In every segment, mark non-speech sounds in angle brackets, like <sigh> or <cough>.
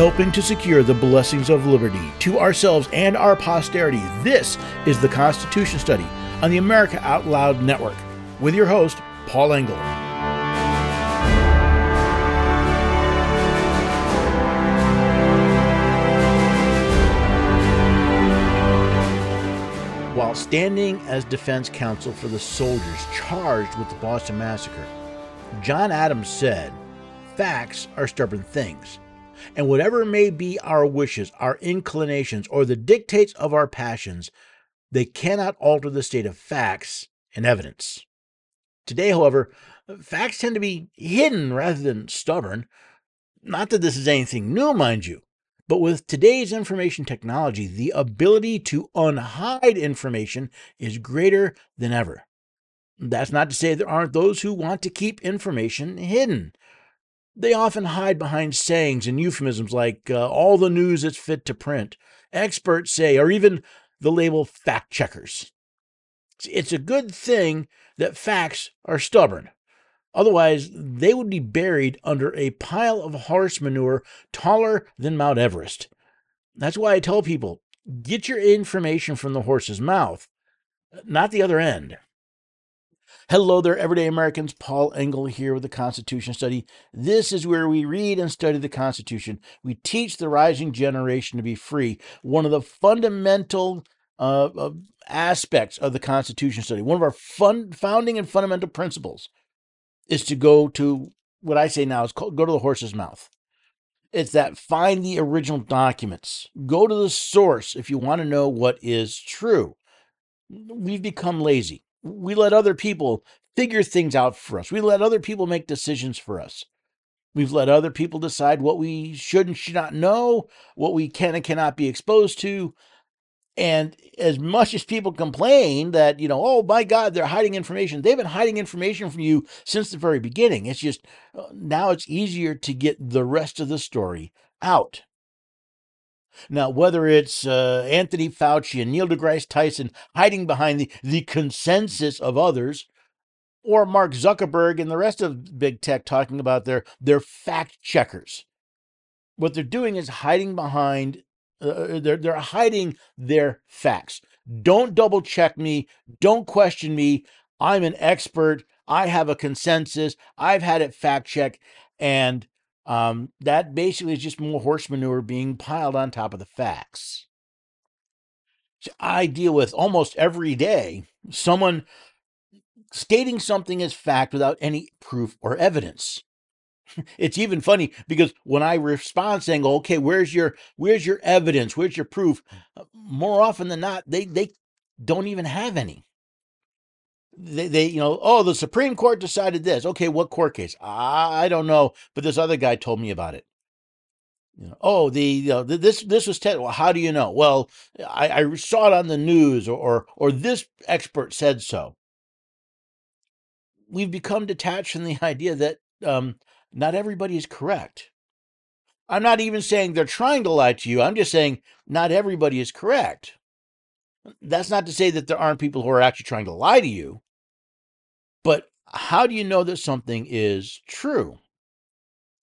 helping to secure the blessings of liberty to ourselves and our posterity. This is the Constitution Study on the America Out Loud Network with your host, Paul Engel. While standing as defense counsel for the soldiers charged with the Boston Massacre, John Adams said, Facts are stubborn things. And whatever may be our wishes, our inclinations, or the dictates of our passions, they cannot alter the state of facts and evidence. Today, however, facts tend to be hidden rather than stubborn. Not that this is anything new, mind you, but with today's information technology, the ability to unhide information is greater than ever. That's not to say there aren't those who want to keep information hidden. They often hide behind sayings and euphemisms like uh, all the news that's fit to print, experts say, or even the label fact checkers. It's a good thing that facts are stubborn. Otherwise, they would be buried under a pile of horse manure taller than Mount Everest. That's why I tell people get your information from the horse's mouth, not the other end. Hello there, everyday Americans. Paul Engel here with the Constitution Study. This is where we read and study the Constitution. We teach the rising generation to be free. One of the fundamental uh, aspects of the Constitution Study, one of our fun, founding and fundamental principles, is to go to what I say now is called, go to the horse's mouth. It's that find the original documents. Go to the source if you want to know what is true. We've become lazy. We let other people figure things out for us. We let other people make decisions for us. We've let other people decide what we should and should not know, what we can and cannot be exposed to. And as much as people complain that, you know, oh my God, they're hiding information, they've been hiding information from you since the very beginning. It's just uh, now it's easier to get the rest of the story out. Now, whether it's uh, Anthony Fauci and Neil deGrasse Tyson hiding behind the, the consensus of others, or Mark Zuckerberg and the rest of big tech talking about their, their fact checkers, what they're doing is hiding behind, uh, uh, they're, they're hiding their facts. Don't double check me. Don't question me. I'm an expert. I have a consensus. I've had it fact checked. And um, that basically is just more horse manure being piled on top of the facts. So I deal with almost every day someone stating something as fact without any proof or evidence. <laughs> It's even funny because when I respond saying, "Okay, where's your where's your evidence? Where's your proof?" Uh, more often than not, they they don't even have any they, they you know oh the supreme court decided this. Okay what court case? I, I don't know. But this other guy told me about it. You know, oh the you know, this this was te- well, how do you know? Well I, I saw it on the news or, or or this expert said so. We've become detached from the <laughs> idea that um, not everybody is correct. I'm not even saying they're trying to lie to you. I'm just saying not everybody is correct that's not to say that there aren't people who are actually trying to lie to you but how do you know that something is true?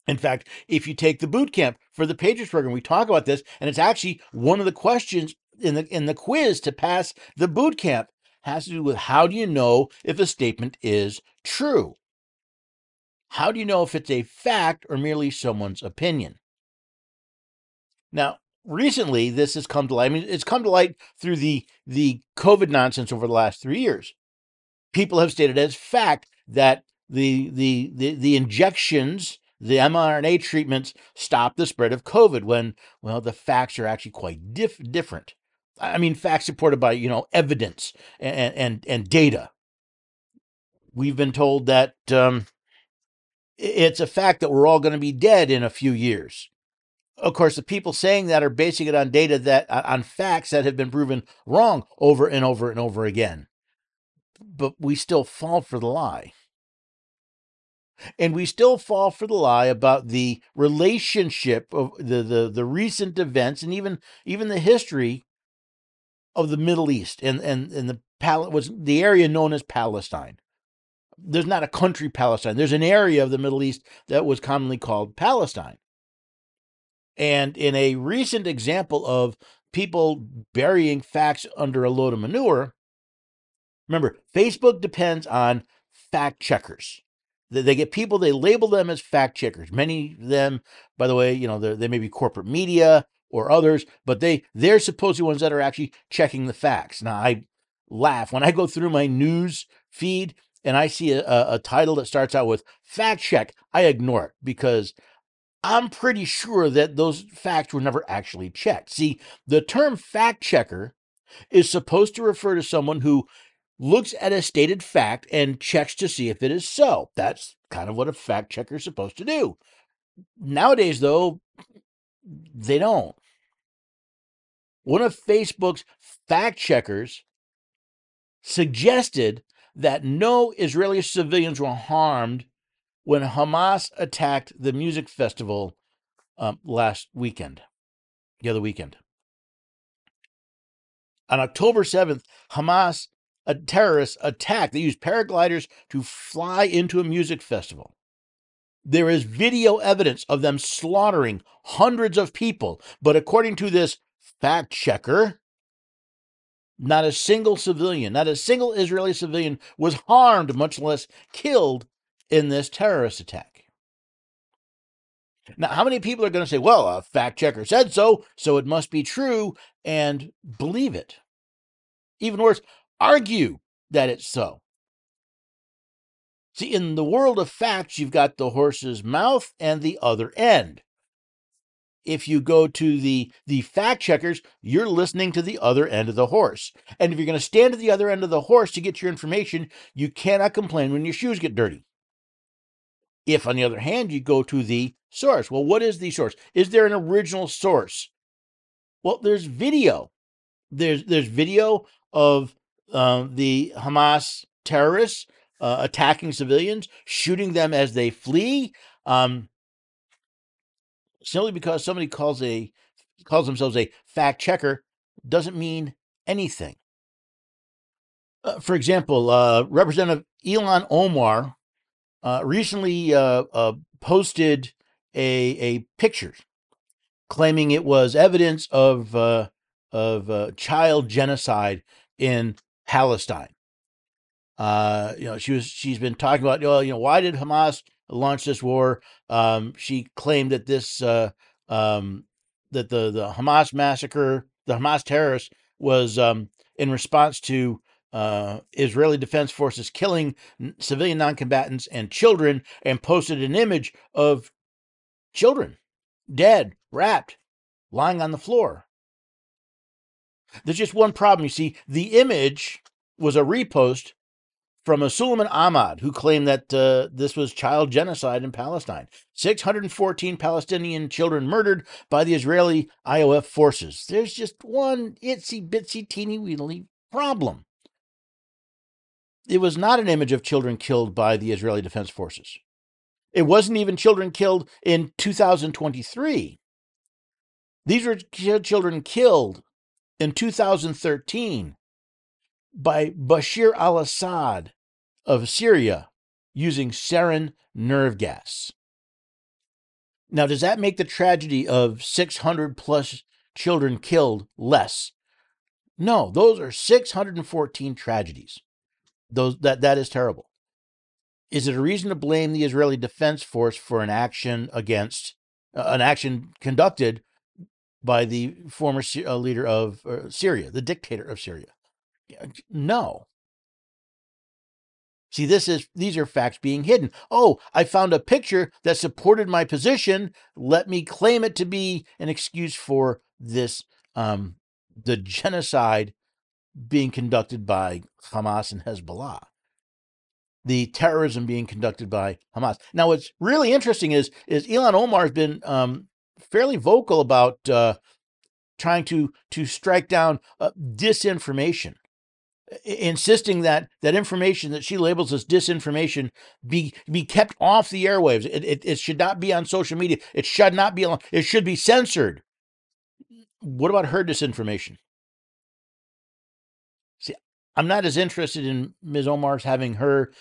In fact, if you take the boot camp for the Patriots program, we talk about this, and it's actually one of the questions in the in the quiz to pass the boot camp has to do with how do you know if a statement is true? How do you know if it's a fact or merely someone's opinion? Now, recently this has come to light. I mean, it's come to light through the the COVID nonsense over the last three years people have stated as fact that the the the, the injections the mRNA treatments stop the spread of COVID when, well, the facts are actually quite diff- different. I mean, facts supported by, you know, evidence and, and, and data. We've been told that um, it's a fact that we're all going to be dead in a few years. Of course, the people saying that are basing it on data that, uh, on facts that have been proven wrong over and over and over again but we still fall for the lie. And we still fall for the lie about the relationship of the, the, the recent events and even even the history of the Middle East and, and, and the Pal- was the area known as Palestine. There's not a country Palestine. There's an area of the Middle East that was commonly called Palestine. And in a recent example of people burying facts under a load of manure, remember, Facebook depends on fact checkers. They, get people, they label them as fact checkers. Many of them, by the way, you know, they may be corporate media or others, but they they're supposed to be ones that are actually checking the facts. Now I laugh when I go through my news feed and I see a, a title that starts out with fact check. I ignore it because I'm pretty sure that those facts were never actually checked. See, the term fact checker is supposed to refer to someone who looks at a stated fact and checks to see if it is so. That's kind of what a fact checker is supposed to do. Nowadays, though, they don't. One of Facebook's fact checkers suggested that no Israeli civilians were harmed when Hamas attacked the music festival um, last weekend, the other weekend. On October 7th, Hamas a terrorist attacked. They used paragliders to fly into a music festival. There is video evidence of them slaughtering hundreds of people. But according to this fact checker, not a single civilian, not a single Israeli civilian was harmed, much less killed in this terrorist attack. Now, how many people are going to say, well, a fact checker said so, so it must be true, and believe it? Even worse, argue that it's so. See, in the world of facts, you've got the horse's mouth and the other end. If you go to the, the fact checkers, you're listening to the other end of the horse. And if you're going to stand at the other end of the horse to get your information, you cannot complain when your shoes get dirty. If, on the other hand, you go to the source, well, what is the source? Is there an original source? Well, there's video. There's there's video of uh, the Hamas terrorists uh, attacking civilians, shooting them as they flee, um, simply because somebody calls a calls themselves a fact checker doesn't mean anything. Uh, for example, uh, Representative Ilhan Omar uh, recently uh, uh, posted a a picture claiming it was evidence of uh, of child genocide in Palestine. Uh, you know, she was she's been talking about, well, you know, why did Hamas launch this war? Um, she claimed that this uh, um, that the the Hamas massacre, the Hamas terrorists, was um, in response to uh, Israeli Defense Forces killing civilian non-combatants and children, and posted an image of children dead, wrapped, lying on the floor. There's just one problem. You see, the image was a repost from a Suleiman Ahmad who claimed that uh, this was child genocide in Palestine. 614 Palestinian children murdered by the Israeli IOF forces. There's just one itsy bitsy teeny weeny problem. It was not an image of children killed by the Israeli Defense Forces. It wasn't even children killed in 2023. These were children killed in 2013 by Bashir al Assad of Syria using sarin nerve gas. Now, does that make the tragedy of 600 plus children killed less? No, those are 614 tragedies. Those that that is terrible. Is it a reason to blame the Israeli Defense Force for an action against uh, an action conducted by the former uh, leader of uh, Syria, the dictator of Syria. No. See, this is these are facts being hidden. Oh, I found a picture that supported my position. Let me claim it to be an excuse for this um, the genocide being conducted by Hamas and Hezbollah. The terrorism being conducted by Hamas. Now, what's really interesting is is Ilhan Omar has been um, fairly vocal about uh, trying to to strike down uh, disinformation, insisting that that information that she labels as disinformation be be kept off the airwaves. It, it, it should not be on social media. It should not be. It should be censored. What about her disinformation? I'm not as interested in Ms. Omar's having her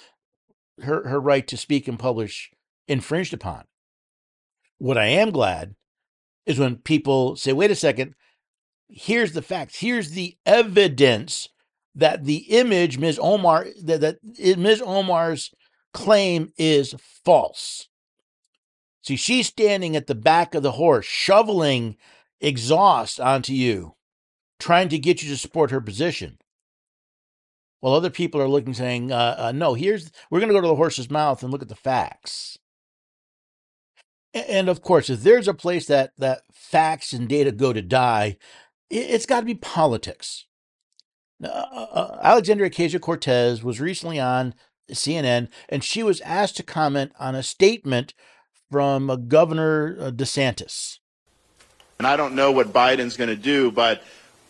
her her right to speak and publish infringed upon. What I am glad is when people say, wait a second, here's the facts, here's the evidence that the image Ms. Omar that, that Ms. Omar's claim is false. See, she's standing at the back of the horse, shoveling exhaust onto you, trying to get you to support her position. While other people are looking, saying, uh, uh, "No, here's we're going to go to the horse's mouth and look at the facts." And of course, if there's a place that that facts and data go to die, it's got to be politics. Uh, uh, uh, Alexandria Ocasio Cortez was recently on CNN, and she was asked to comment on a statement from uh, Governor DeSantis. And I don't know what Biden's going to do, but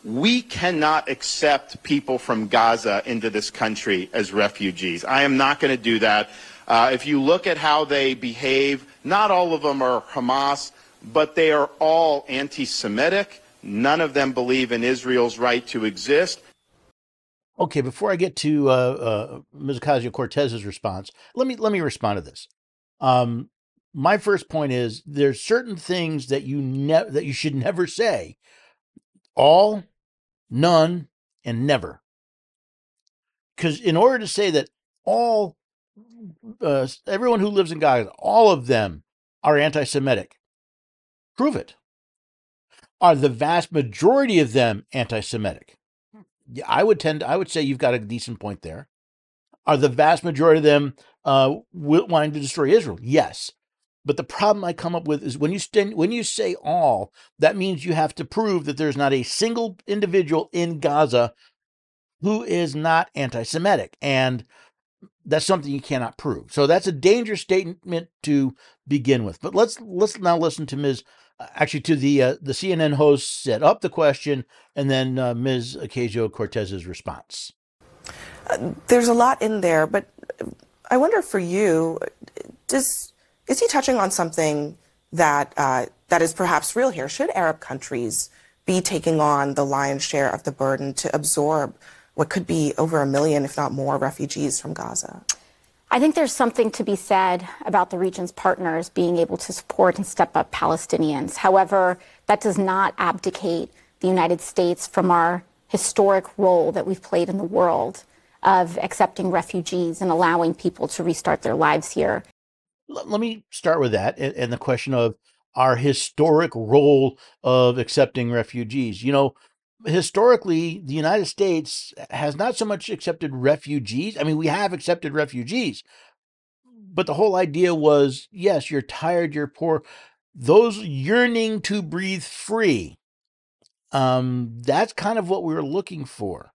we cannot accept people from Gaza into this country as refugees. I am not going to do that. Uh, if you look at how they behave, not all of them are Hamas, but they are all anti Semitic. None of them believe in Israel's right to exist. Okay, before I get to uh, uh, Ms. Ocasio Cortez's response, let me let me respond to this. Um, my first point is there's certain things that you ne- that you should never say. All, none, and never. Because in order to say that all, uh, everyone who lives in Gaza, all of them are anti-Semitic, prove it. Are the vast majority of them anti-Semitic? I would tend, I would say you've got a decent point there. Are the vast majority of them uh, wanting to destroy Israel? Yes. But the problem I come up with is when you stand, when you say all, that means you have to prove that there's not a single individual in Gaza who is not anti-Semitic, and that's something you cannot prove. So that's a dangerous statement to begin with. But let's let's now listen to Ms. Actually, to the uh, the CNN host set up the question, and then uh, Ms. Ocasio Cortez's response. Uh, there's a lot in there, but I wonder for you, does is he touching on something that uh, that is perhaps real here? Should Arab countries be taking on the lion's share of the burden to absorb what could be over a million, if not more, refugees from Gaza? I think there's something to be said about the region's partners being able to support and step up Palestinians. However, that does not abdicate the United States from our historic role that we've played in the world of accepting refugees and allowing people to restart their lives here let me start with that and, and the question of our historic role of accepting refugees. You know, historically, the United States has not so much accepted refugees. I mean, we have accepted refugees, but the whole idea was yes, you're tired, you're poor. Those yearning to breathe free. Um, that's kind of what we were looking for.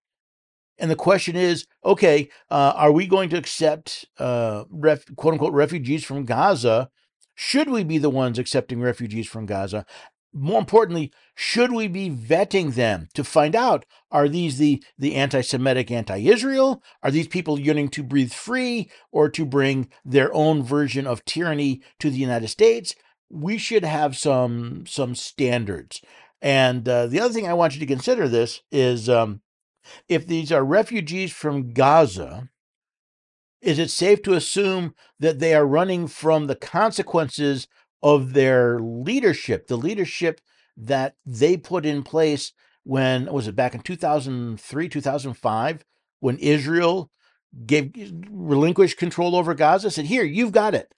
And the question is, okay, uh, are we going to accept uh, ref, quote unquote refugees from Gaza? Should we be the ones accepting refugees from Gaza? More importantly, should we be vetting them to find out are these the the anti-Semitic, anti-Israel? Are these people yearning to breathe free or to bring their own version of tyranny to the United States? We should have some some standards. And uh, the other thing I want you to consider this is um, if these are refugees from Gaza, is it safe to assume that they are running from the consequences of their leadership, the leadership that they put in place when was it back in 2003, 2005, when Israel gave relinquished control over Gaza, said, "Here, you've got it,"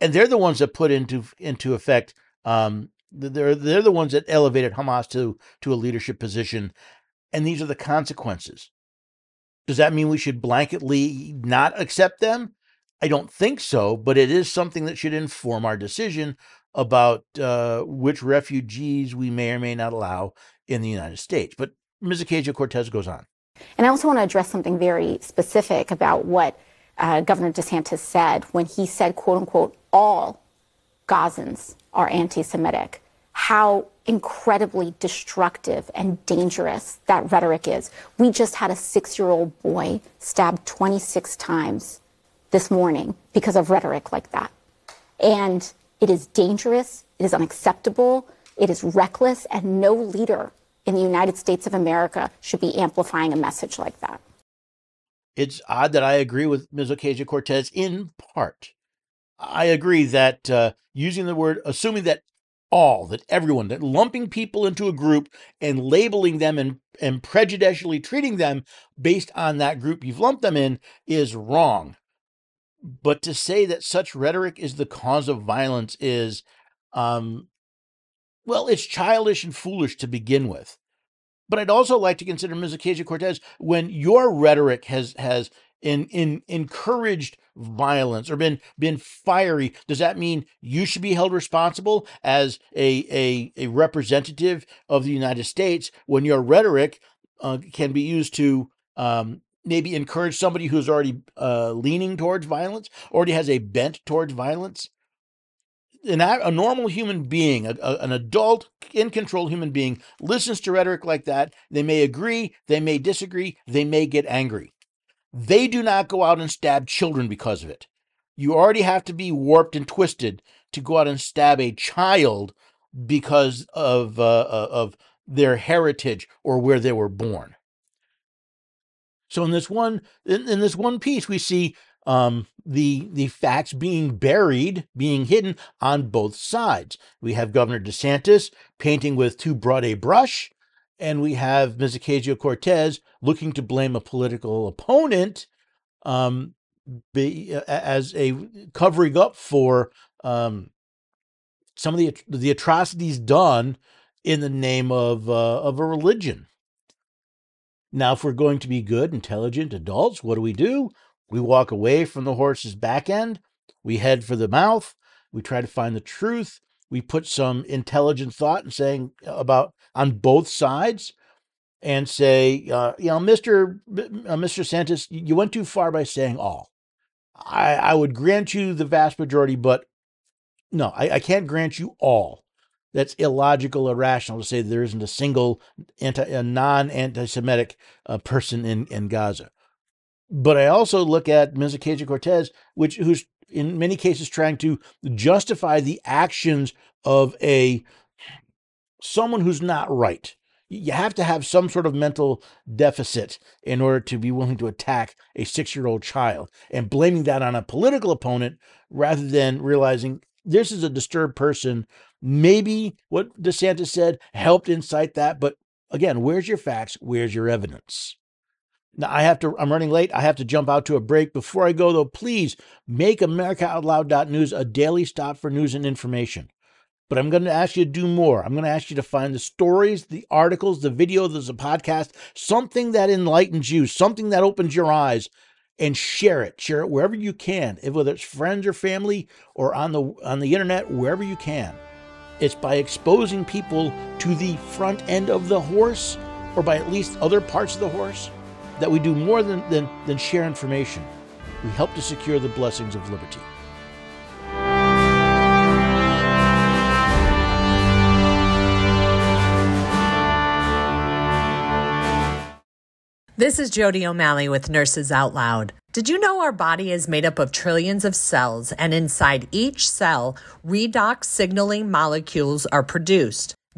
and they're the ones that put into into effect. Um, they're they're the ones that elevated Hamas to to a leadership position and these are the consequences. Does that mean we should blanketly not accept them? I don't think so, but it is something that should inform our decision about uh, which refugees we may or may not allow in the United States. But Ms. Ocasio Cortez goes on. And I also want to address something very specific about what uh, Governor DeSantis said when he said, quote unquote, all Gazans are anti Semitic how incredibly destructive and dangerous that rhetoric is. We just had a six year old boy stabbed 26 times this morning because of rhetoric like that. And it is dangerous, it is unacceptable, it is reckless, and no leader in the United States of America should be amplifying a message like that. It's odd that I agree with Ms. Ocasio Cortez in part. I agree that uh, using the word, assuming that all, that everyone, that lumping people into a group and labeling them and, and prejudicially treating them based on that group you've lumped them in is wrong. But to say that such rhetoric is the cause of violence is, um, well, it's childish and foolish to begin with. But I'd also like to consider Ms. Ocasio Cortez when your rhetoric has has in, in encouraged violence or been been fiery does that mean you should be held responsible as a a, a representative of the united states when your rhetoric uh, can be used to um, maybe encourage somebody who's already uh, leaning towards violence already has a bent towards violence a normal human being, a, a, an adult, in control human being, listens to rhetoric like that. They may agree, they may disagree, they may get angry. They do not go out and stab children because of it. You already have to be warped and twisted to go out and stab a child because of uh, uh, of their heritage or where they were born. So in this one in, in this one piece, we see um, the the facts being buried, being hidden on both sides. We have Governor DeSantis painting with too broad a brush, and we have Ms. Ocasio Cortez looking to blame a political opponent um, be, as a covering up for um, some of the the atrocities done in the name of uh, of a religion. Now, if we're going to be good, intelligent adults, what do we do? We walk away from the horse's back end. We head for the mouth. We try to find the truth we put some intelligent thought and saying about on both sides and say, uh, you know, Mr. Uh, Mr. Santos, you went too far by saying all. I, I would grant you the vast majority, but no, I, I can't grant you all. That's illogical, irrational to say there isn't a single anti, a non-anti-Semitic uh, person in, in Gaza. But I also look at Ms. Ocasio Cortez, which who's in many cases trying to justify the actions of a someone who's not right. You have to have some sort of mental deficit in order to be willing to attack a six year old child and blaming that on a political opponent rather than realizing this is a disturbed person. Maybe what DeSantis said helped incite that, but again, where's your facts? Where's your evidence? Now I have to I'm running late. I have to jump out to a break. Before I go though, please make AmericaOutloud.news a daily stop for news and information. But I'm going to ask you to do more. I'm going to ask you to find the stories, the articles, the videos, the podcast, something that enlightens you, something that opens your eyes, and share it. Share it wherever you can, whether it's friends or family or on the on the internet, wherever you can. It's by exposing people to the front end of the horse, or by at least other parts of the horse that we do more than, than, than share information. We help to secure the blessings of liberty. This is Jody O'Malley with Nurses Out Loud. Did you know our body is made up of trillions of cells, and inside each cell, redox signaling molecules are produced?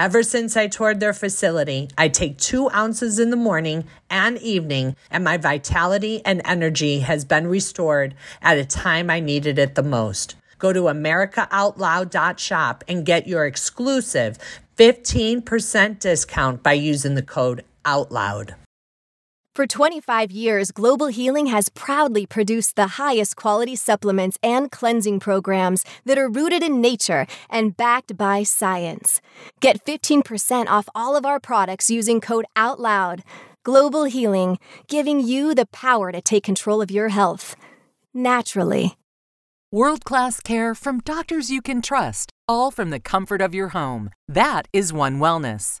Ever since I toured their facility, I take two ounces in the morning and evening, and my vitality and energy has been restored at a time I needed it the most. Go to AmericaOutloud.shop and get your exclusive 15% discount by using the code OUTLOUD. For 25 years, Global Healing has proudly produced the highest quality supplements and cleansing programs that are rooted in nature and backed by science. Get 15% off all of our products using code OUTLOUD. Global Healing, giving you the power to take control of your health naturally. World class care from doctors you can trust, all from the comfort of your home. That is One Wellness.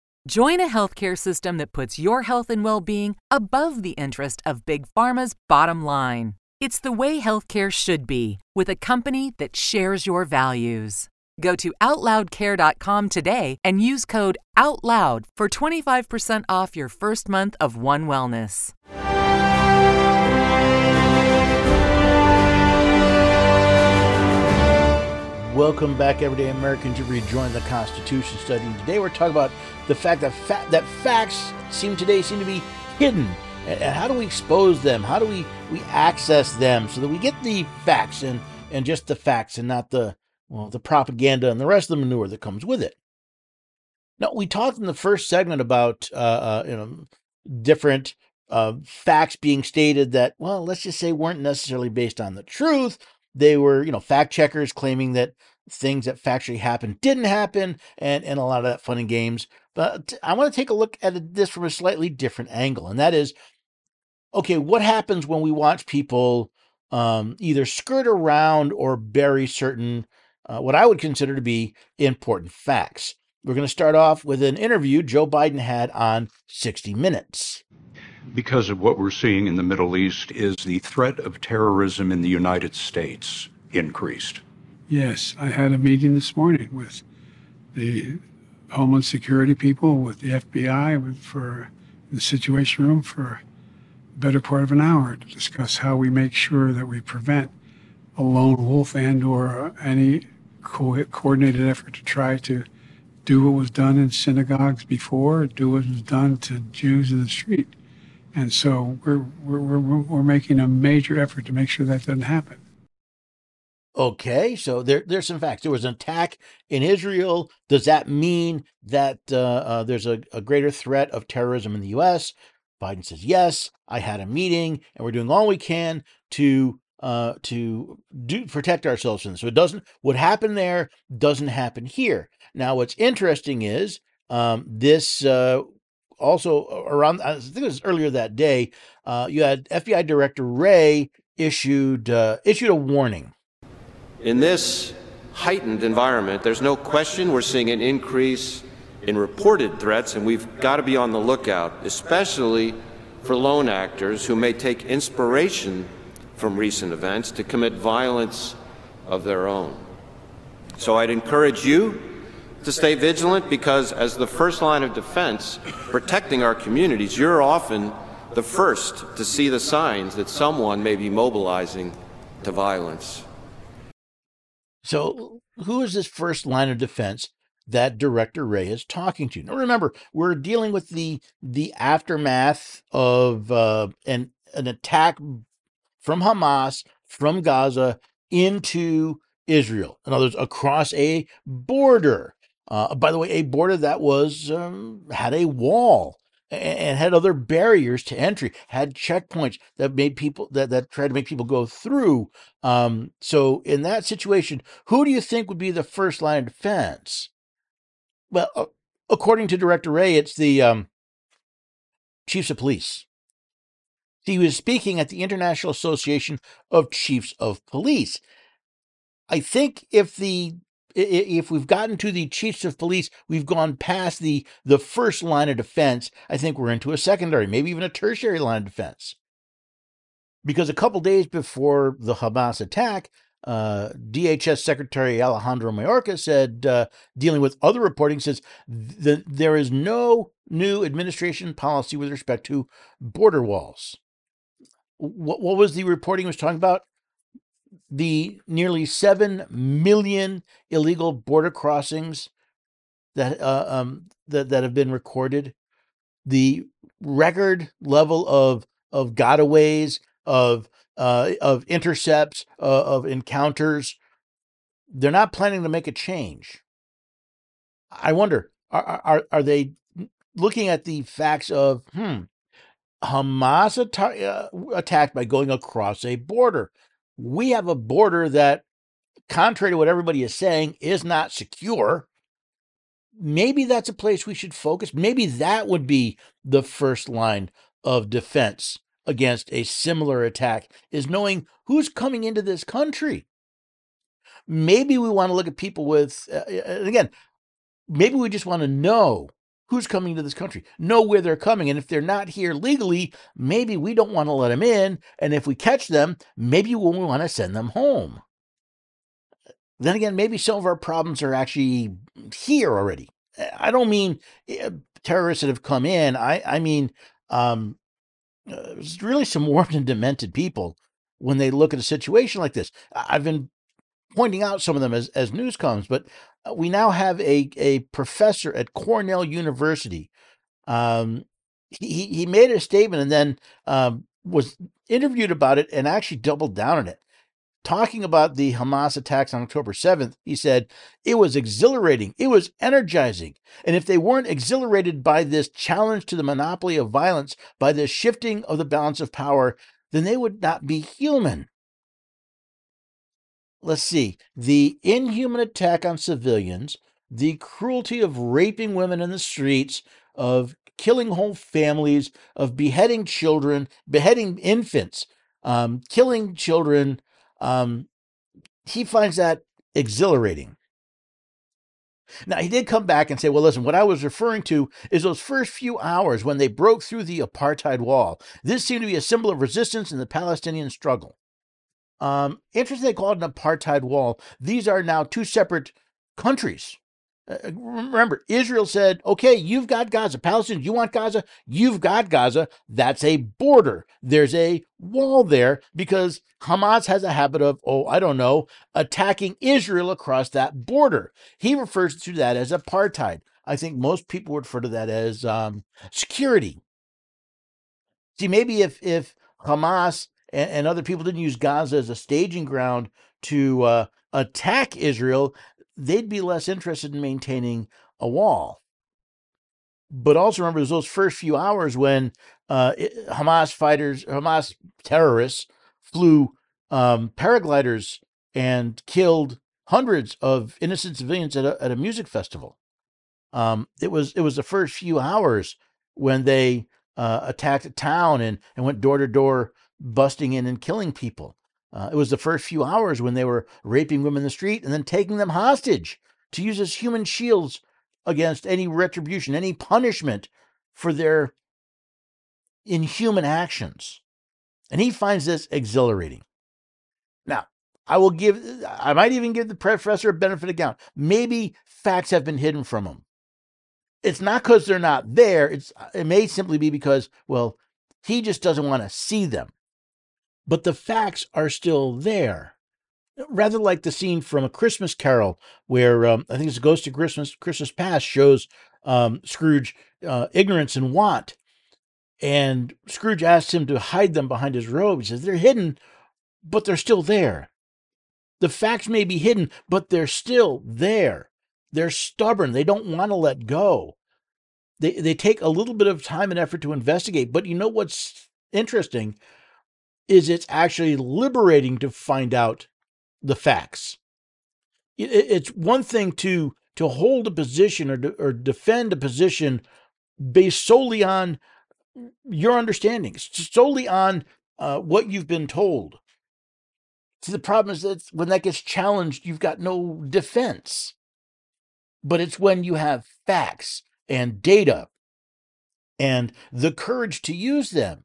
Join a healthcare system that puts your health and well being above the interest of Big Pharma's bottom line. It's the way healthcare should be, with a company that shares your values. Go to OutLoudCare.com today and use code OUTLOUD for 25% off your first month of One Wellness. Welcome back, everyday Americans. You rejoin the Constitution study. Today we're talking about the fact that fa- that facts seem today seem to be hidden, and, and how do we expose them? How do we we access them so that we get the facts and and just the facts and not the well the propaganda and the rest of the manure that comes with it. Now we talked in the first segment about uh, uh, you know different uh, facts being stated that well let's just say weren't necessarily based on the truth they were, you know, fact checkers claiming that things that factually happened didn't happen, and and a lot of that fun and games. But I want to take a look at this from a slightly different angle, and that is, okay, what happens when we watch people um, either skirt around or bury certain, uh, what I would consider to be important facts. We're going to start off with an interview Joe Biden had on 60 Minutes because of what we're seeing in the Middle East is the threat of terrorism in the United States increased. Yes, I had a meeting this morning with the Homeland Security people, with the FBI, for the Situation Room for the better part of an hour to discuss how we make sure that we prevent a lone wolf and or any co- coordinated effort to try to do what was done in synagogues before, do what was done to Jews in the street. And so we're, we're, we're, we're making a major effort to make sure that doesn't happen. Okay, so there, there's some facts. There was an attack in Israel. Does that mean that uh, uh, there's a, a greater threat of terrorism in the U.S.? Biden says yes. I had a meeting, and we're doing all we can to uh, to do protect ourselves from this. So it doesn't. What happened there doesn't happen here. Now, what's interesting is um, this uh, also around, I think it was earlier that day, uh, you had FBI Director Wray issued uh, issued a warning. In this heightened environment, there's no question we're seeing an increase in reported threats, and we've got to be on the lookout, especially for lone actors who may take inspiration from recent events to commit violence of their own. So I'd encourage you to stay vigilant because, as the first line of defense, protecting our communities, you're often the first to see the signs that someone may be mobilizing to violence. So, who is this first line of defense that Director Wray is talking to? Now, remember, we're dealing with the the aftermath of uh, an an attack from Hamas from Gaza into Israel. In other words, across a border. Uh, by the way, a border that was um, had a wall and had other barriers to entry, had checkpoints that made people that, that tried to make people go through. Um, so in that situation, who do you think would be the first line of defense? Well, uh, according to Director Wray, it's the um, chiefs of police. He was speaking at the International Association of Chiefs of Police. I think if the if we've gotten to the chiefs of police, we've gone past the the first line of defense. I think we're into a secondary, maybe even a tertiary line of defense. Because a couple days before the Hamas attack, uh, DHS Secretary Alejandro Mayorkas said, uh, dealing with other reporting, says that there is no new administration policy with respect to border walls. What, what was the reporting was talking about? The nearly 7 million illegal border crossings that, uh, um, that, that have been recorded, the record level of, of gotaways, of, uh, of intercepts, uh, of encounters, they're not planning to make a change. I wonder, are, are, are they looking at the facts of, hmm, Hamas atta- uh, attacked by going across a border we have a border that, contrary to what everybody is saying, is not secure. maybe that's a place we should focus. Maybe that would be the first line of defense against a similar attack is knowing who's coming into this country. Maybe we want to look at people with, uh, again, maybe we just want to know who's coming to this country, know where they're coming. And if they're not here legally, maybe we don't want to let them in. And if we catch them, maybe we want to send them home. Then again, maybe some of our problems are actually here already. I don't mean eh, terrorists that have come in. I, I mean, um, uh, really some warped and demented people when they look at a situation like this. I've been pointing out some of them as, as news comes, but uh, we now have a, a professor at Cornell University. Um, he, he made a statement and then um, was interviewed about it and actually doubled down on it talking about the Hamas attacks on October 7th, he said, it was exhilarating, it was energizing. And if they weren't exhilarated by this challenge to the monopoly of violence, by this shifting of the balance of power, then they would not be human. Let's see. The inhuman attack on civilians, the cruelty of raping women in the streets, of killing whole families, of beheading children, beheading infants, um, killing children, um, he finds that exhilarating. Now, he did come back and say, well, listen, what I was referring to is those first few hours when they broke through the apartheid wall. This seemed to be a symbol of resistance in the Palestinian struggle. Um, interesting they call it an apartheid wall. These are now two separate countries. Uh, uh, remember, Israel said, okay, you've got Gaza. Palestinians, you want Gaza? You've got Gaza. That's a border. There's a wall there because Hamas has a habit of, oh, I don't know, attacking Israel across that border. He refers to that as apartheid. I think most people would refer to that as um, security. See, maybe if if Hamas and, and, other people didn't use Gaza as a staging ground to uh, attack Israel, they'd be less interested in maintaining a wall. But also remember, those first few hours when uh, Hamas fighters, Hamas terrorists flew um, paragliders and killed hundreds of innocent civilians at a, at a music festival. Um, it was it was the first few hours when they uh, attacked a town and, and went door to door, busting in and killing people. Uh, it was the first few hours when they were raping women in the street and then taking them hostage to use as human shields against any retribution, any punishment for their inhuman actions. And he finds this exhilarating. Now, I will give, I might even give the professor a benefit of doubt. Maybe facts have been hidden from him. It's not because they're not there. It's, it may simply be because, well, he just doesn't want to see them but the facts are still there. Rather like the scene from A Christmas Carol, where um, I think it's Ghost of Christmas Christmas Past shows um, Scrooge uh, ignorance and want, and Scrooge asks him to hide them behind his robe. He says they're hidden, but they're still there. The facts may be hidden, but they're still there. They're stubborn. They don't want to let go. They they take a little bit of time and effort to investigate. But you know what's interesting? Is it's actually liberating to find out the facts. It's one thing to to hold a position or, or defend a position based solely on your understanding, solely on uh, what you've been told. See, the problem is that when that gets challenged, you've got no defense. But it's when you have facts and data and the courage to use them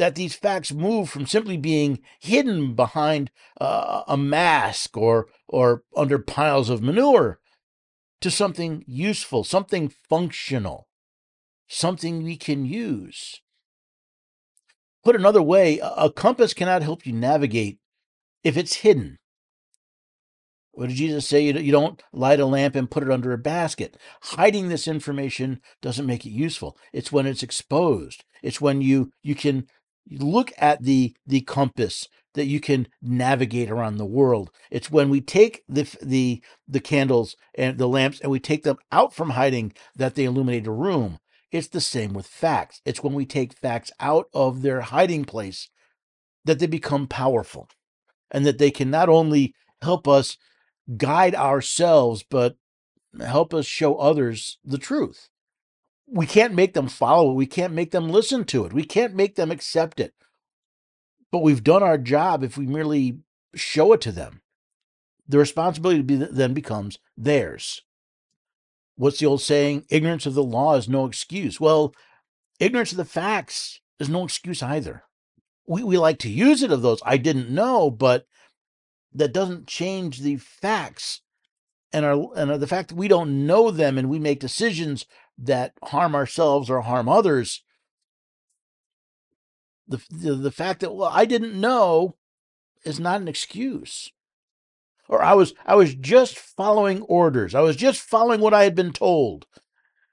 that these facts move from simply being hidden behind uh, a mask or or under piles of manure to something useful, something functional, something we can use. Put another way, a compass cannot help you navigate if it's hidden. What did Jesus say? You don't light a lamp and put it under a basket. Hiding this information doesn't make it useful. It's when it's exposed. It's when you you can look at the the compass that you can navigate around the world. It's when we take the the the candles and the lamps and we take them out from hiding that they illuminate a room. It's the same with facts. It's when we take facts out of their hiding place that they become powerful and that they can not only help us guide ourselves but help us show others the truth. We can't make them follow it. We can't make them listen to it. We can't make them accept it. But we've done our job if we merely show it to them. The responsibility then becomes theirs. What's the old saying? Ignorance of the law is no excuse. Well, ignorance of the facts is no excuse either. We, we like to use it of those. I didn't know, but that doesn't change the facts and our and the fact that we don't know them and we make decisions that harm ourselves or harm others the the, the fact that well I didn't know is not an excuse. Or I was I was just following orders. I was just following what I had been told.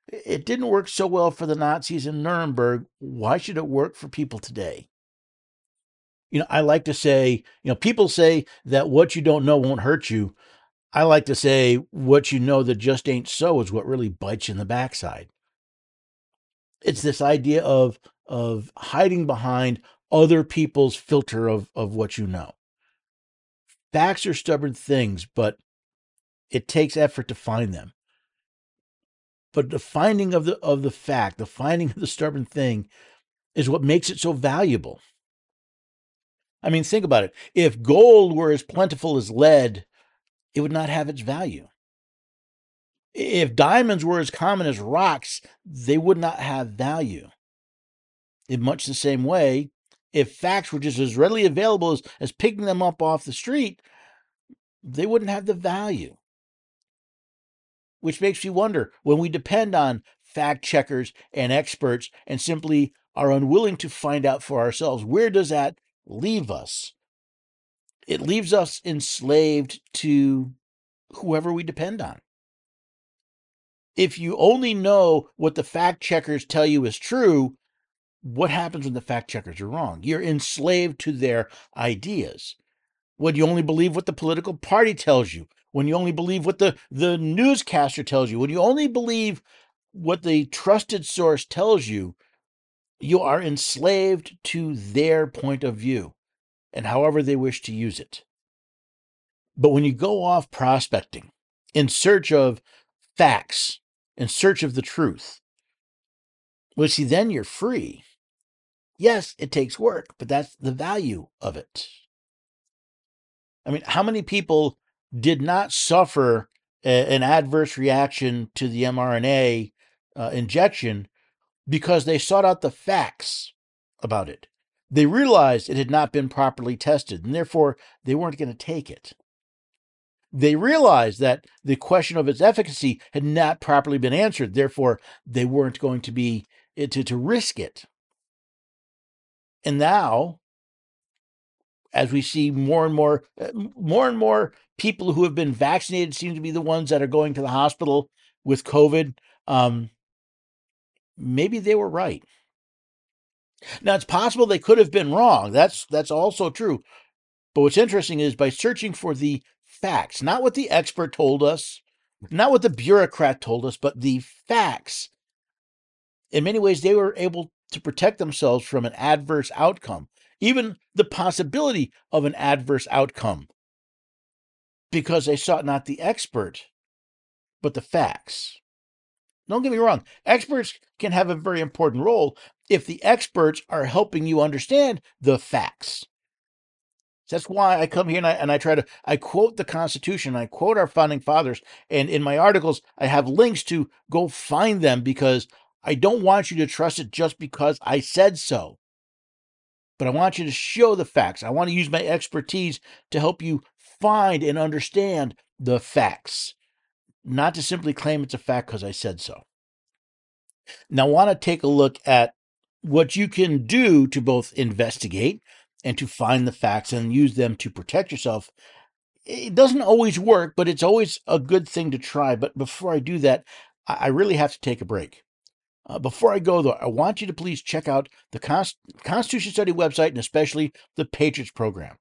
It didn't work so well for the Nazis in Nuremberg. Why should it work for people today? You know I like to say you know people say that what you don't know won't hurt you I like to say what you know that just ain't so is what really bites you in the backside. It's this idea of of hiding behind other people's filter of, of what you know. Facts are stubborn things, but it takes effort to find them. But the finding of the of the fact, the finding <laughs> of the stubborn thing is what makes it so valuable. I mean, think about it. If gold were as plentiful as lead, it would not have its value. If diamonds were as common as rocks, they would not have value. In much the same way, if facts were just as readily available as, as picking them up off the street, they wouldn't have the value. Which makes me wonder when we depend on fact checkers and experts and simply are unwilling to find out for ourselves, where does that leave us? It leaves us enslaved to whoever we depend on. If you only know what the fact checkers tell you is true, what happens when the fact checkers are wrong? You're enslaved to their ideas. When you only believe what the political party tells you, when you only believe what the, the newscaster tells you, when you only believe what the trusted source tells you, you are enslaved to their point of view and however they wish to use it. But when you go off prospecting in search of facts, in search of the truth, well, see, then you're free. Yes, it takes work, but that's the value of it. I mean, how many people did not suffer a, an adverse reaction to the mRNA uh, injection because they sought out the facts about it? They realized it had not been properly tested, and therefore they weren't going to take it. They realized that the question of its efficacy had not properly been answered, therefore they weren't going to be eh, to, to risk it. And now, as we see more and more, eh, more and more people who have been vaccinated seem to be the ones that are going to the hospital with COVID. Um, maybe they were right. Now it's possible they could have been wrong. That's that's also true. But what's interesting is by searching for the facts, not what the expert told us, mm-hmm. not what the bureaucrat told us, but the facts. In many ways, they were able to protect themselves from an adverse outcome, even the possibility of an adverse outcome, because they sought not the expert, but the facts. Don't get me wrong, experts can have a very important role if the experts are helping you understand the facts. That's why I come here and I, and I try to I quote the Constitution, I quote our founding fathers, and in my articles I have links to go find them because I don't want you to trust it just because I said so. But I want you to show the facts. I want to use my expertise to help you find and understand the facts not to simply claim it's a fact because I said so. Now, I want to take a look at what you can do to both investigate and to find the facts and use them to protect yourself. It doesn't always work, but it's always a good thing to try. But before I do that, I really have to take a break. Uh, before I go, though, I want you to please check out the Const- Constitution Study website and especially the Patriots program.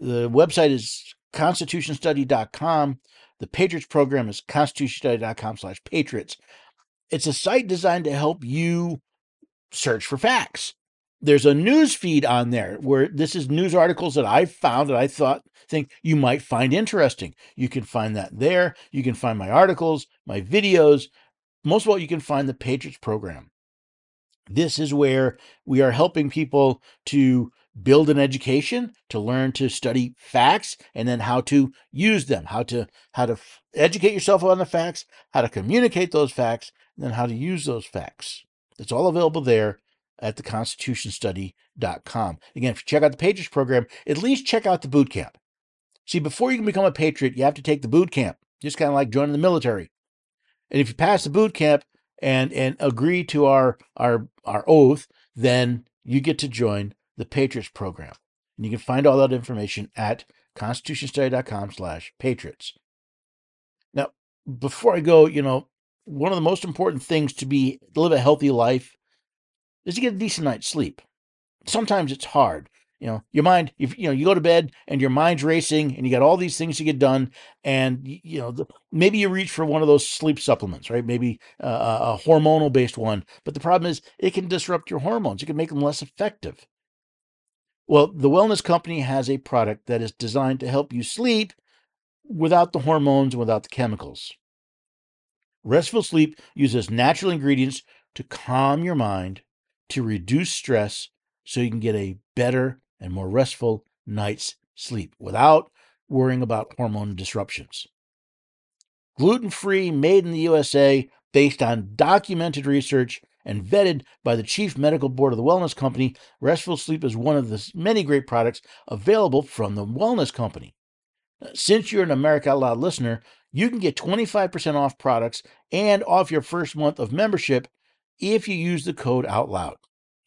The website is constitutionstudy.com. The Patriots program is constitutionstudy.com slash patriots. It's a site designed to help you search for facts. there's a news feed on there where this is news articles that I found that I thought think you might find interesting. You can find that there. You can find my articles, my videos. Most of all, you can find the Patriots program. This is where we are helping people to build an education, to learn to study facts and then how to use them, how to how to f- educate yourself on the facts, how to communicate those facts, and then how to use those facts. It's all available there at theconstitutionstudy.com. Again, if you check out the Patriots program, at least check out the boot camp. See, before you can become a patriot, you have to take the boot camp, just kind of like joining the military. And if you pass the boot camp and and agree to our our our oath, then you get to join the Patriots program. And you can find all that information at constitutionstudy.com slash patriots. Now, before I go, you know, one of the most important things to be to live a healthy life is to get a decent night's sleep. Sometimes it's hard. You know, your mind, if you know, you go to bed and your mind's racing and you got all these things to get done. And, you know, the, maybe you reach for one of those sleep supplements, right? Maybe uh, a hormonal based one. But the problem is it can disrupt your hormones, it can make them less effective. Well, the Wellness Company has a product that is designed to help you sleep without the hormones and without the chemicals. Restful sleep uses natural ingredients to calm your mind, to reduce stress, so you can get a better and more restful night's sleep without worrying about hormone disruptions. Gluten free, made in the USA, based on documented research and vetted by the chief medical board of the Wellness Company, Restful Sleep is one of the many great products available from the Wellness Company. Uh, since you're an America Out Loud listener, you can get 25% off products and off your first month of membership if you use the code OUTLOUD.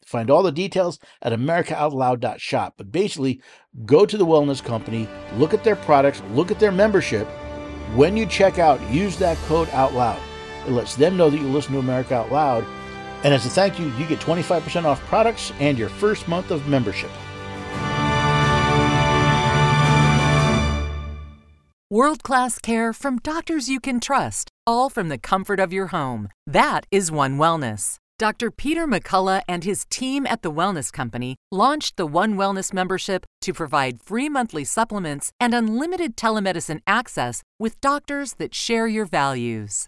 Find all the details at americaoutloud.shop. But basically, go to the Wellness Company, look at their products, look at their membership. When you check out, use that code OUTLOUD. It lets them know that you listen to America Out Loud. And as a thank you, you get 25% off products and your first month of membership. World class care from doctors you can trust, all from the comfort of your home. That is One Wellness. Dr. Peter McCullough and his team at the Wellness Company launched the One Wellness membership to provide free monthly supplements and unlimited telemedicine access with doctors that share your values.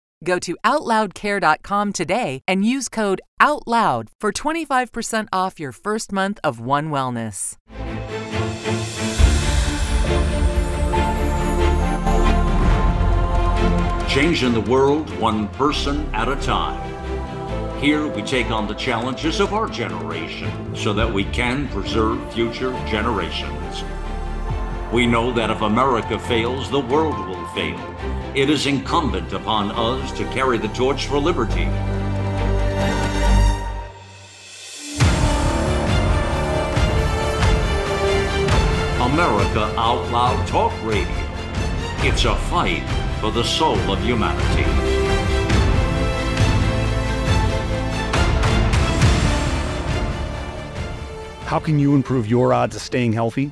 Go to OutLoudCare.com today and use code OUTLOUD for 25% off your first month of One Wellness. Changing the world one person at a time. Here we take on the challenges of our generation so that we can preserve future generations. We know that if America fails, the world will fail. It is incumbent upon us to carry the torch for liberty. America Out Loud Talk Radio. It's a fight for the soul of humanity. How can you improve your odds of staying healthy?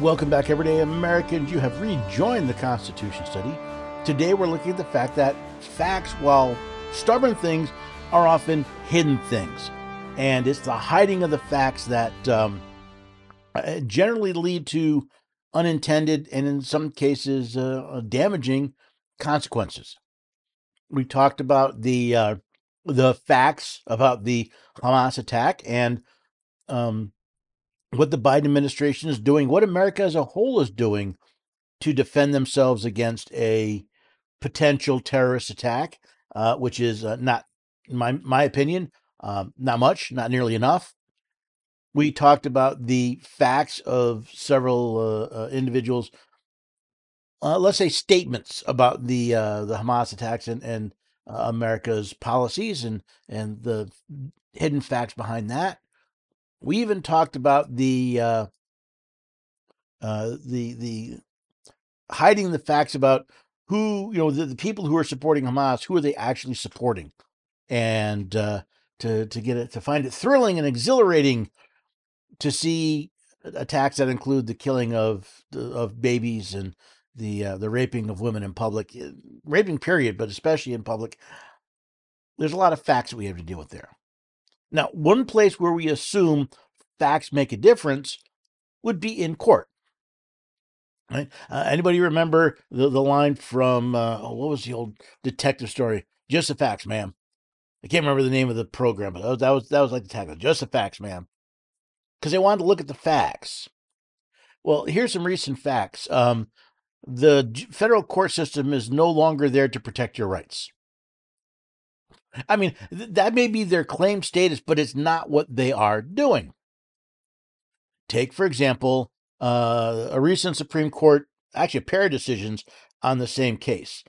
Welcome back, everyday Americans. You have rejoined the Constitution study. Today, we're looking at the fact that facts, while stubborn things, are often hidden things. And it's the hiding of the facts that um, uh, generally lead to unintended and, in some cases, uh, uh, damaging consequences. We talked about the uh, the facts about the Hamas attack and um, what the Biden administration is doing, what America as a whole is doing to defend themselves against a potential terrorist attack, uh, which is uh, not, in my my opinion, um, not much, not nearly enough. We talked about the facts of several uh, uh individuals, uh, let's say statements about the uh, the Hamas attacks and, and America's policies and and the hidden facts behind that. We even talked about the uh, uh, the the hiding the facts about who you know the, the, people who are supporting Hamas, who are they actually supporting, and uh, to to get it to find it thrilling and exhilarating to see attacks that include the killing of of babies and the uh, the raping of women in public, eh, raping period, but especially in public. There's a lot of facts that we have to deal with there. Now, one place where we assume facts make a difference would be in court. Right? Uh, anybody remember the, the line from uh, oh, what was the old detective story? Just the facts, ma'am. I can't remember the name of the program, but that was that was, that was like the tagline. Just the facts, ma'am. Because they wanted to look at the facts. Well, here's some recent facts. Um, the federal court system is no longer there to protect your rights. I mean, th- that may be their claim status, but it's not what they are doing. Take, for example, uh, a recent Supreme Court, actually a pair of decisions on the same case.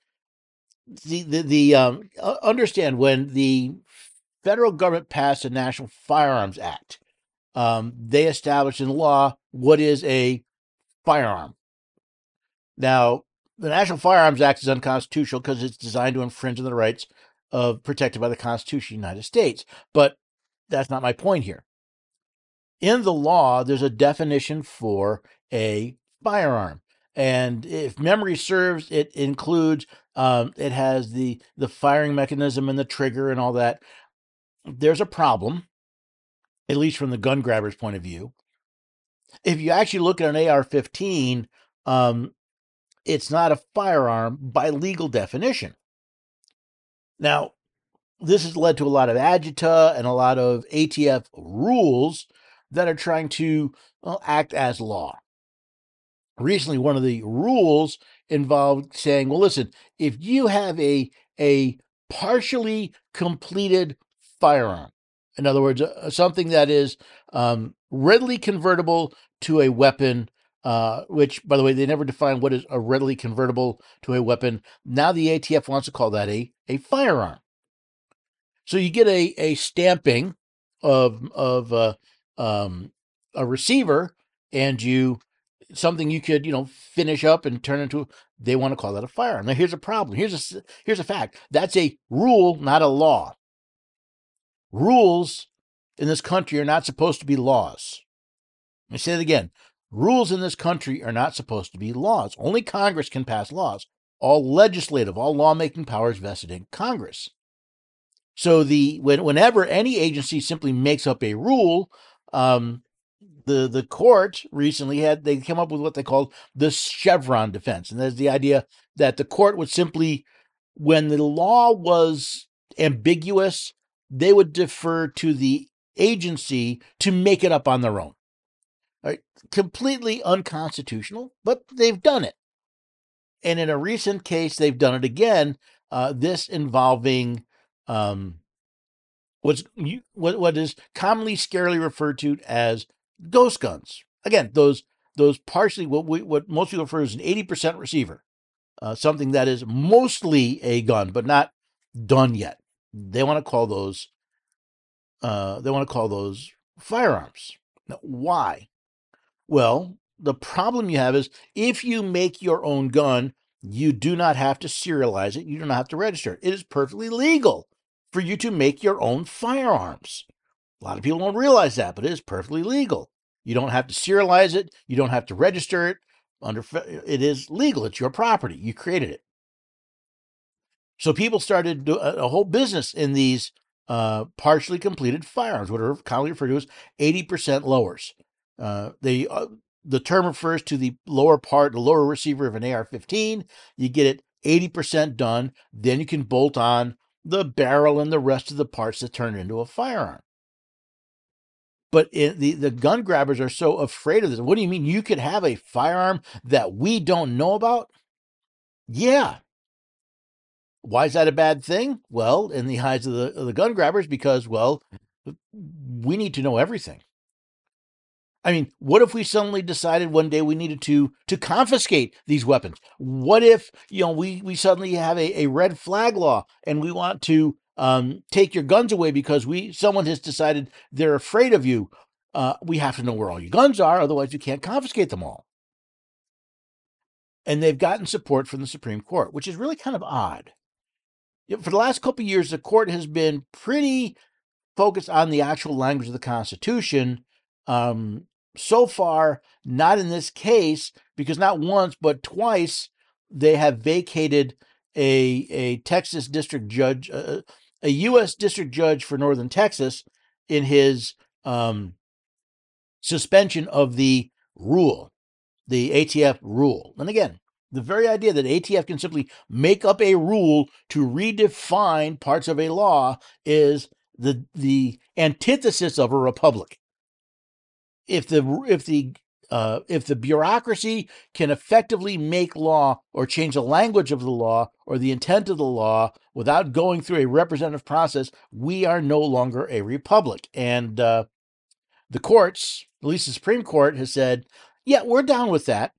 The the, the um, understand when the federal government passed the National Firearms Act, um, they established in law what is a firearm. Now, the National Firearms Act is unconstitutional because it's designed to infringe on the rights of protected by the Constitution of the United States. But that's not my point here. In the law, there's a definition for a firearm. And if memory serves, it includes um, it has the the firing mechanism and the trigger and all that. There's a problem, at least from the gun grabber's point of view. If you actually look at an AR-15, um, it's not a firearm by legal definition. Now, this has led to a lot of agita and a lot of ATF rules that are trying to well, act as law. Recently, one of the rules involved saying, well, listen, if you have a, a partially completed firearm, in other words, uh, something that is um, readily convertible to a weapon uh, which, by the way, they never define what is a readily convertible to a weapon. Now the ATF wants to call that a, a firearm. So you get a, a stamping of of uh, um, a receiver, and you something you could you know finish up and turn into. They want to call that a firearm. Now here's a problem. Here's a here's a fact. That's a rule, not a law. Rules in this country are not supposed to be laws. Let me say it again. Rules in this country are not supposed to be laws. Only Congress can pass laws. All legislative, all lawmaking powers vested in Congress. So the when, whenever any agency simply makes up a rule, um, the the court recently had they came up with what they called the Chevron deference, and that's the idea that the court would simply, when the law was ambiguous, they would defer to the agency to make it up on their own. Right? Completely unconstitutional, but they've done it. And in a recent case, they've done it again. Uh, this involving um, what's what what is commonly scarily referred to as ghost guns. Again, those those partially what we, what most people refer to as an eighty percent receiver, uh, something that is mostly a gun but not done yet. They want to call those uh, they want to call those firearms. Now, why? Well, the problem you have is if you make your own gun, you do not have to serialize it. You do not have to register it. It is perfectly legal for you to make your own firearms. A lot of people don't realize that, but it is perfectly legal. You don't have to serialize it. You don't have to register it. Under it is legal. It's your property. You created it. So people started a, a whole business in these uh, partially completed firearms, what are commonly referred to as 80% lowers. Uh, they uh, the term refers to the lower part, the lower receiver of an AR-15. You get it 80% done, then you can bolt on the barrel and the rest of the parts that turn into a firearm. But it, the the gun grabbers are so afraid of this. What do you mean you could have a firearm that we don't know about? Yeah. Why is that a bad thing? Well, in the eyes of the of the gun grabbers, because well, we need to know everything. I mean, what if we suddenly decided one day we needed to to confiscate these weapons? What if you know we we suddenly have a, a red flag law and we want to um, take your guns away because we someone has decided they're afraid of you? Uh, we have to know where all your guns are, otherwise you can't confiscate them all. And they've gotten support from the Supreme Court, which is really kind of odd. For the last couple years, the court has been pretty focused on the actual language of the Constitution. Um, so far, not in this case, because not once but twice they have vacated a a Texas district judge, uh, a U.S. district judge for Northern Texas, in his um, suspension of the rule, the ATF rule. And again, the very idea that ATF can simply make up a rule to redefine parts of a law is the the antithesis of a republic if the if the uh, if the bureaucracy can effectively make law or change the language of the law or the intent of the law without going through a representative process, we are no longer a republic. And uh, the courts, at least the Supreme Court, has said, yeah, we're down with that.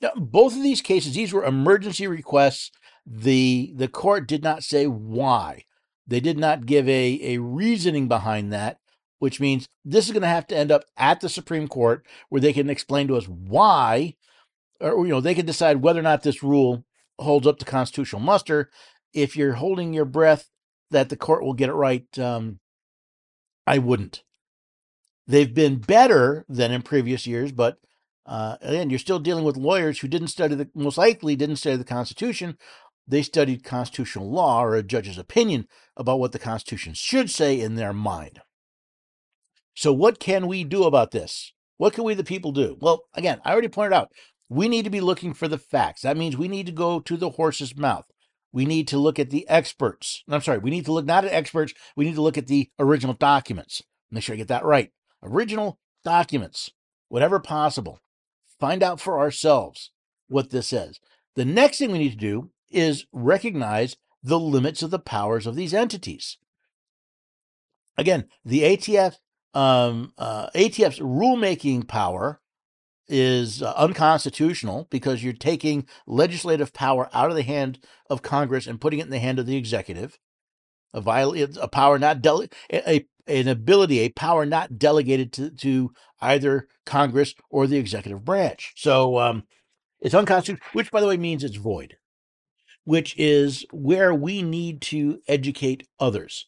Now, both of these cases, these were emergency requests. The the court did not say why. They did not give a, a reasoning behind that which means this is going to have to end up at the Supreme Court where they can explain to us why, or, you know, they can decide whether or not this rule holds up to constitutional muster. If you're holding your breath that the court will get it right, um, I wouldn't. They've been better than in previous years, but uh, again, you're still dealing with lawyers who didn't study the, most likely didn't study the Constitution. They studied constitutional law or a judge's opinion about what the Constitution should say in their mind. So, what can we do about this? What can we, the people, do? Well, again, I already pointed out we need to be looking for the facts. That means we need to go to the horse's mouth. We need to look at the experts. I'm sorry, we need to look not at experts, we need to look at the original documents. Make sure I get that right. Original documents, whatever possible. Find out for ourselves what this says. The next thing we need to do is recognize the limits of the powers of these entities. Again, the ATF um, uh, ATF's rulemaking power is uh, unconstitutional because you're taking legislative power out of the hand of Congress and putting it in the hand of the executive. A violate a power not dele- a, an ability, a power not delegated to, to either Congress or the executive branch. So um, it's unconstitutional, which by the way means it's void, which is where we need to educate others.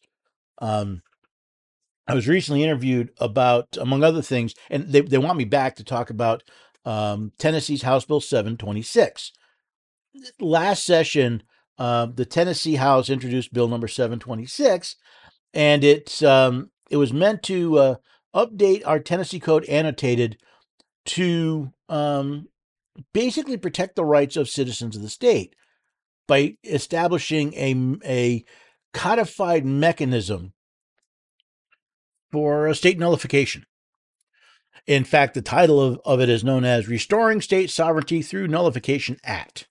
Um, I was recently interviewed about, among other things, and they, they want me back to talk about um, Tennessee's House Bill 726. Last session, uh, the Tennessee House introduced Bill number 726, and it's um, it was meant to uh, update our Tennessee Code annotated to um, basically protect the rights of citizens of the state by establishing a, a codified mechanism for a state nullification. In fact, the title of, of it is known as Restoring State Sovereignty Through Nullification Act.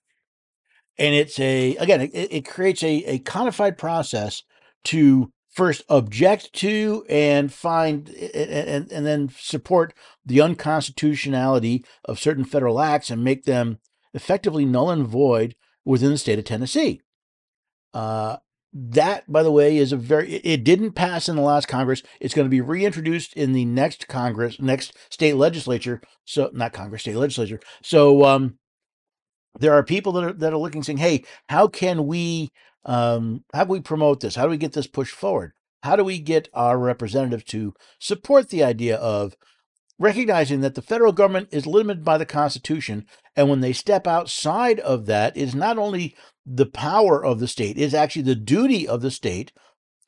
And it's a, again, it, it creates a, a codified process to first object to and find and, and then support the unconstitutionality of certain federal acts and make them effectively null and void within the state of Tennessee. Uh, that, by the way, is a very, it didn't pass in the last Congress. It's going to be reintroduced in the next Congress, next state legislature. So, not Congress, state legislature. So, um, there are people that are, that are looking saying, hey, how can we, um, how do we promote this? How do we get this pushed forward? How do we get our representatives to support the idea of recognizing that the federal government is limited by the Constitution, and when they step outside of that, it's not only the power of the state, it's actually the duty of the state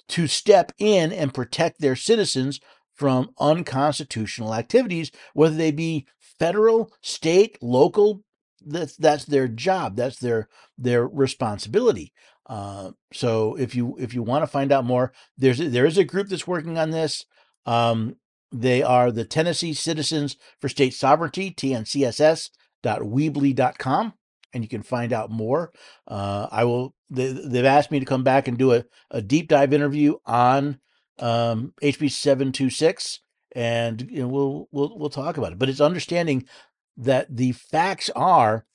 to step in and protect their citizens from unconstitutional activities, whether they be federal, state, local. That's that's their job. That's their their responsibility. Uh, so if you if you want to find out more, there's there is a group that's working on this. Um, they are the Tennessee Citizens for State Sovereignty, tncss.weebly.com, and you can find out more. Uh, I will. They, they've asked me to come back and do a, a deep dive interview on um, HB seven two six, and you know, we'll we'll we'll talk about it. But it's understanding that the facts are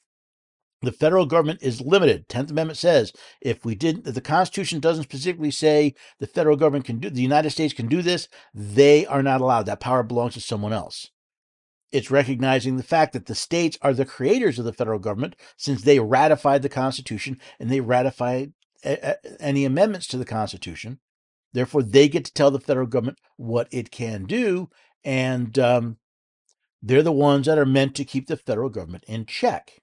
the federal government is limited. Tenth Amendment says if we didn't, if the Constitution doesn't specifically say the federal government can do, the United States can do this, they are not allowed. That power belongs to someone else. It's recognizing the fact that the states are the creators of the federal government since they ratified the Constitution and they ratified any amendments to the Constitution. Therefore, they get to tell the federal government what it can do, and um, they're the ones that are meant to keep the federal government in check.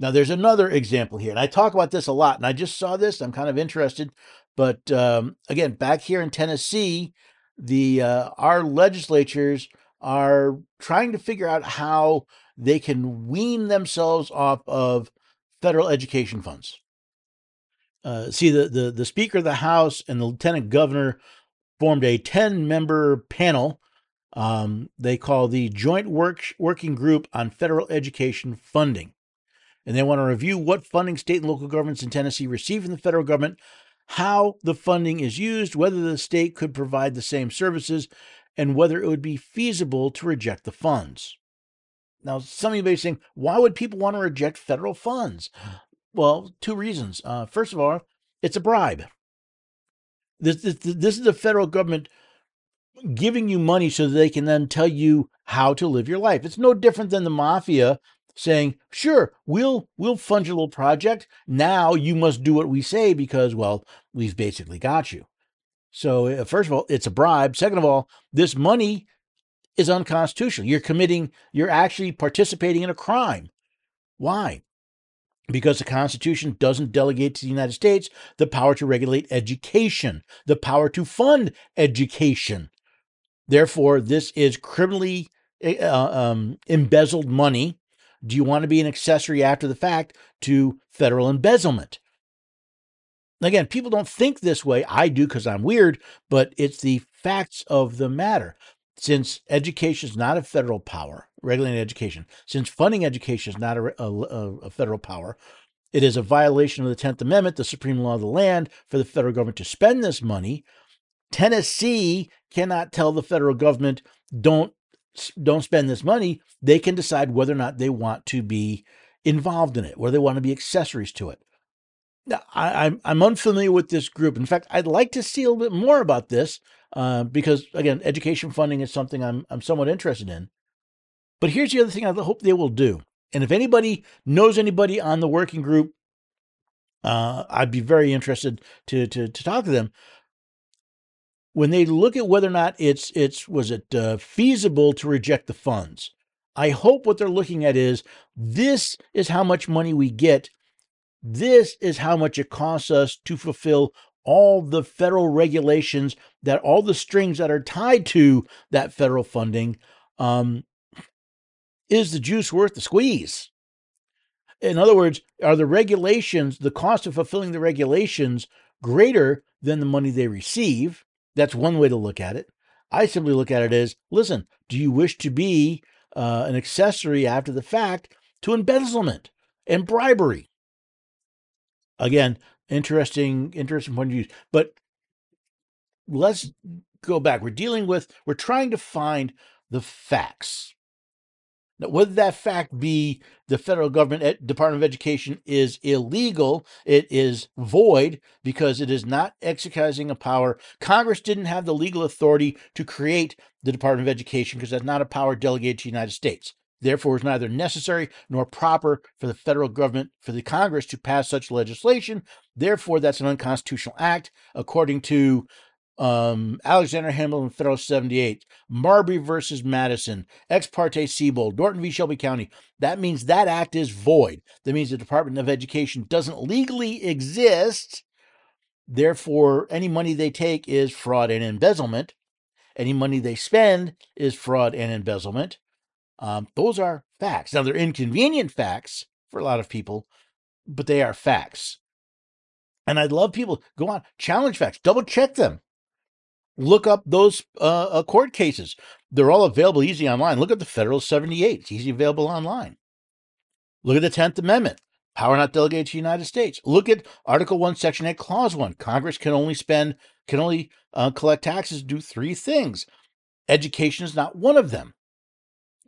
Now, there's another example here, and I talk about this a lot, and I just saw this. I'm kind of interested, but um, again, back here in Tennessee, the uh, our legislatures are trying to figure out how they can wean themselves off of federal education funds. Uh, see, the, the the Speaker of the House and the Lieutenant Governor formed a ten member panel. Um, they call the Joint Work Working Group on Federal Education Funding and they want to review what funding state and local governments in Tennessee receive from the federal government, how the funding is used, whether the state could provide the same services, and whether it would be feasible to reject the funds. Now, some of you may be saying, why would people want to reject federal funds? Well, two reasons. Uh, first of all, it's a bribe. This, this, this is the federal government giving you money so that they can then tell you how to live your life. It's no different than the mafia saying, "Sure, we'll we'll fund your little project. Now you must do what we say because well, we've basically got you." So, uh, first of all, it's a bribe. Second of all, this money is unconstitutional. You're committing, you're actually participating in a crime. Why? Because the Constitution doesn't delegate to the United States the power to regulate education, the power to fund education. Therefore, this is criminally uh, um, embezzled money do you want to be an accessory after the fact to federal embezzlement? Again, people don't think this way. I do because I'm weird, but it's the facts of the matter. Since education is not a federal power, regulating education, since funding education is not a, a, a federal power, it is a violation of the 10th Amendment, the supreme law of the land, for the federal government to spend this money. Tennessee cannot tell the federal government, don't don't spend this money, they can decide whether or not they want to be involved in it, whether they want to be accessories to it. Now, I, am I'm, I'm unfamiliar with this group. In fact, I'd like to see a little bit more about this uh, because, again, education funding is something I'm I'm somewhat interested in. But here's the other thing I hope they will do. And if anybody knows anybody on the working group, uh, I'd be very interested to, to to talk to them when they look at whether or not it's it's was it uh, feasible to reject the funds. I hope what they're looking at is this is how much money we get. This is how much it costs us to fulfill all the federal regulations that all the strings that are tied to that federal funding. Um, is the juice worth the squeeze? In other words, are the regulations, the cost of fulfilling the regulations, greater than the money they receive? That's one way to look at it. I simply look at it as listen, do you wish to be uh, an accessory after the fact to embezzlement and bribery? Again, interesting, interesting point of view. But let's go back. We're dealing with, we're trying to find the facts. Now, whether that fact be the federal government at Department of Education is illegal, it is void because it is not exercising a power. Congress didn't have the legal authority to create the Department of Education because that's not a power delegated to the United States. Therefore, it's neither necessary nor proper for the federal government, for the Congress to pass such legislation. Therefore, that's an unconstitutional act according to um, Alexander Hamilton Federal 78, Marbury versus Madison, Ex parte Siebold, Norton v. Shelby County. That means that act is void. That means the Department of Education doesn't legally exist. Therefore, any money they take is fraud and embezzlement. Any money they spend is fraud and embezzlement. Um, those are facts. Now, they're inconvenient facts for a lot of people, but they are facts. And I'd love people go on, challenge facts, double check them. Look up those uh, uh, court cases. They're all available easy online. Look at the Federal 78. It's easy available online. Look at the 10th Amendment. Power not delegated to the United States. Look at Article 1, Section 8, Clause 1. Congress can only spend, can only uh, collect taxes, do three things. Education is not one of them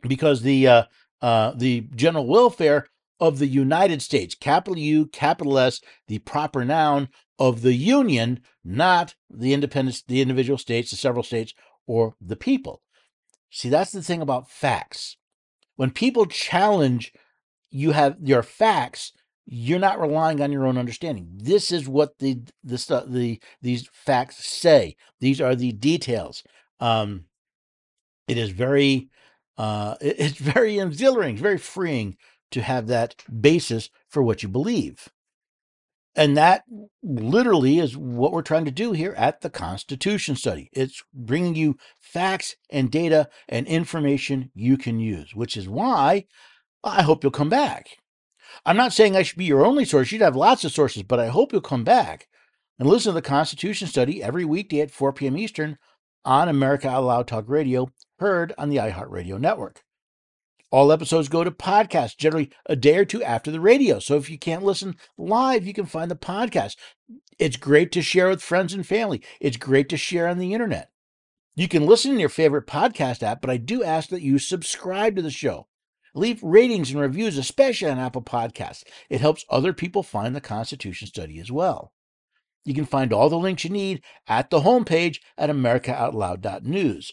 because the uh, uh, the general welfare of the United States, capital U, capital S, the proper noun of the Union, not the independent, the individual states, the several states, or the people. See, that's the thing about facts. When people challenge you have your facts, you're not relying on your own understanding. This is what the the the these facts say. These are the details. Um, it is very uh, <laughs> it's very exhilarating, very freeing to have that basis for what you believe. And that literally is what we're trying to do here at the Constitution Study. It's bringing you facts and data and information you can use, which is why I hope you'll come back. I'm not saying I should be your only source. You'd have lots of sources, but I hope you'll come back and listen to the Constitution Study every weekday at 4 p.m. Eastern on America Out Loud Talk Radio, heard on the iHeartRadio network. All episodes go to podcast generally a day or two after the radio. So if you can't listen live, you can find the podcast. It's great to share with friends and family. It's great to share on the internet. You can listen in your favorite podcast app, but I do ask that you subscribe to the show. Leave ratings and reviews, especially on Apple Podcasts. It helps other people find the Constitution study as well. You can find all the links you need at the homepage at americaoutloud.news.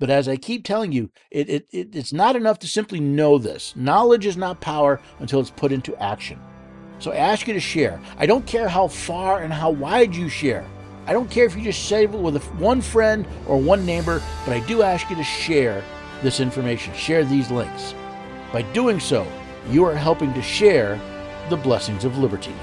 But as I keep telling you, it, it, it, it's not enough to simply know this. Knowledge is not power until it's put into action. So I ask you to share. I don't care how far and how wide you share. I don't care if you just share it with one friend or one neighbor, but I do ask you to share this information, share these links. By doing so, you are helping to share the blessings of liberty.